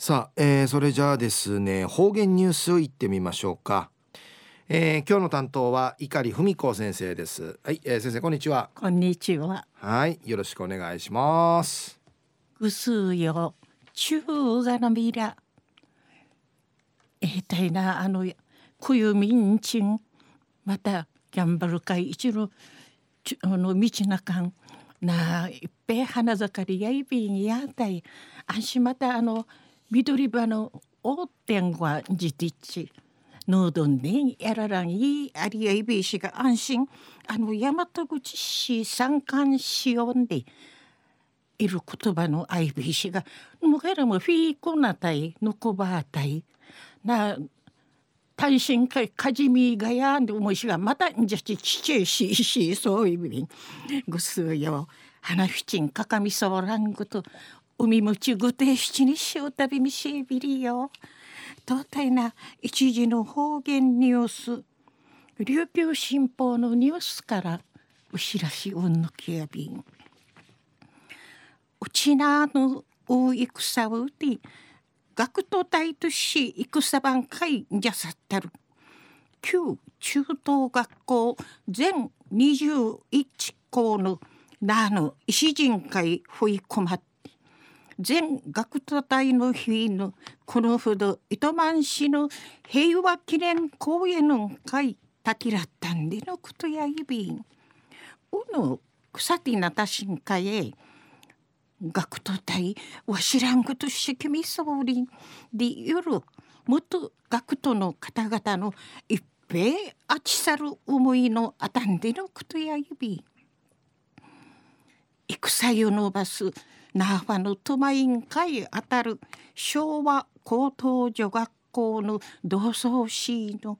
さあ、えー、それじゃあですね方言ニュースいってみましょうか、えー、今日の担当は碇文子先生です。はい、えー、先生こんにちは。こんにちは。はいよろしくお願いします。ぐすよ中がなみら。えー、たいなあのくゆみんちんまたギャンバル会一路あの道なかんないっぺ花盛りやいびんやたい。安心またあの緑場の大天は自立のどんでやららんいいありやいびしが安心。あの大和口市三冠しよんでいる言葉のあいびしがもがらもフィーコナタイヌコバータイな単身かかじみがやんで思いしがまたんじゃちちちえししそういう意味ぐすよ花ふちんかかみそうらんぐと海むちぐて七にしおたびみしえびりよ。とうたいな一時の方言ニュース。琉球新報のニュースからうしらしうんのきやびん。うちなのういくさうて学徒隊とし戦番会じゃさったる。旧中等学校全21校のなの石人会ふいこまって全学徒隊の日のこのほど糸満市の平和記念公園の会たきらったんでのことやいびんうの草手なたしんかえ学徒隊わしらんことしきみそうりんで夜もっと学徒の方々の一平あちさる思いのあたんでのことやいび戦湯のバス那覇のトマイン会あたる昭和高等女学校の同窓士の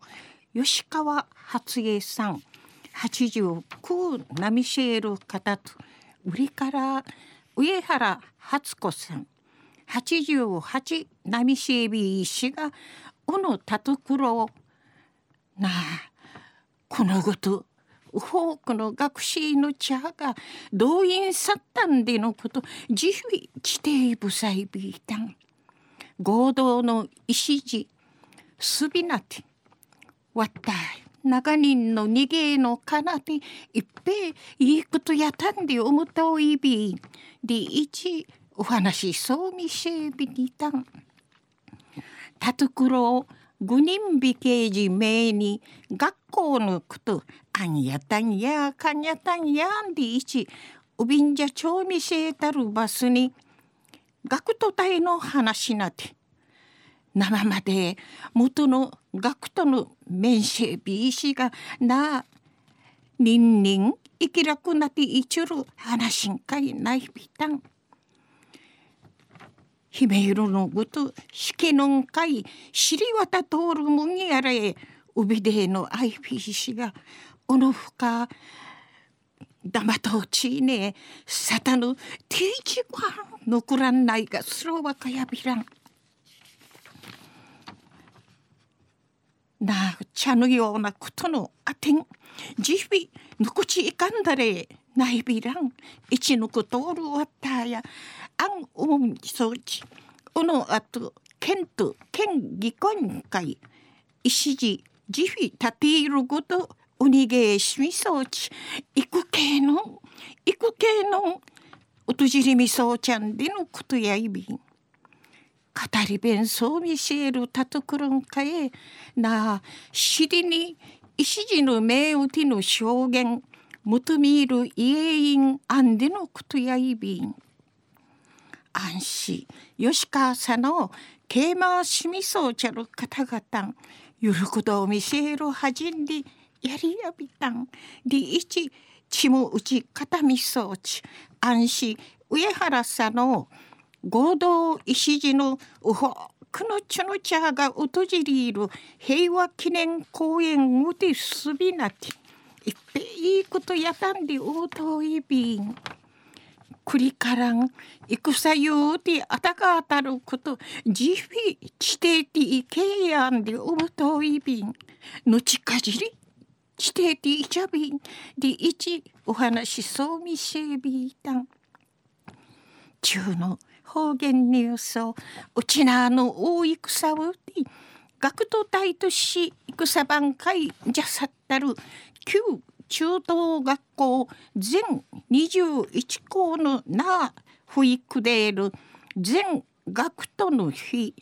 吉川初江さん。89ナミシェール方と売りから上原初子さん。88ナミシェービー氏が小野田所なあこのこと多くの学士の茶が動員さったんでのこと自費地底部裁ビータン合同の石地すびなてわったい長人の逃げのかなていっぺいいことやたんで思ったおいびで一お話そうみせびにた。んたところ五人美刑事名に学校のことあんやたんやかんやたんやんでいちおびんじゃ町見せたるバスに学徒隊の話なて生まで元の学徒の面せびいしがなにんにん生きらくなっていちる話んかいないびたん。姫色のぐとしけのんかい知りわた通るもんやれうびでのあいびしがおのふかだまとちいねさたぬていちごはんのくらんないがすろわかやびらん。なあ茶のようなことのあてんじびぬくちいかんだれないびらん。いちぬく通るわったやあんうんそうちおのあと県と県議会会石地じひたていることおにげえしみそうちいくけのいくけのおとじりみそうちゃんでのことやいびん語り弁そうみせるたとくるんかえなあしりに石地の名うての証言求める家員あんでのことやいびん安心。吉川さんの桂馬しみそうちゃる方々ゆるくどみせるはじんでやりやびたん。りいちちもうち片みそうち安心。上原さんの合同石地のうほくのちの茶がうとじりいる平和記念公園うてすびなていっぺいいことやたんでうといびん。くりからん戦ようてあたかあたることじひ地底ていけやんでおむといびん。のちかじり地底ていちゃびんでいちお話そうみせびいたん。中の方言ニュースをうちなの大戦をて学徒隊とし戦番会じゃさったる旧中等学校全21校のな保育でいる全学徒の日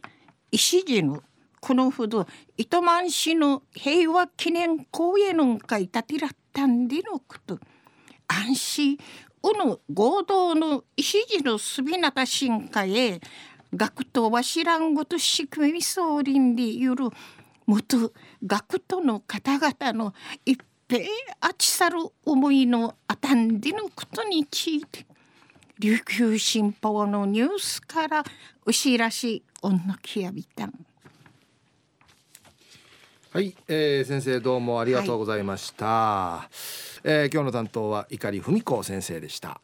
石地のこのほど糸満市の平和記念公園の会立てらったんでのこと。安心うぬ合同の石地のすびなた進化へ学徒は知らんごとしくみそうりんでゆる元学徒の方々の一平あちさる思いのあたんでのことについて琉球新報のニュースからおしらしおんのきやびたん。はい、えー、先生どうもありがとうございました、はい、えー、今日の担当は碇文子先生でした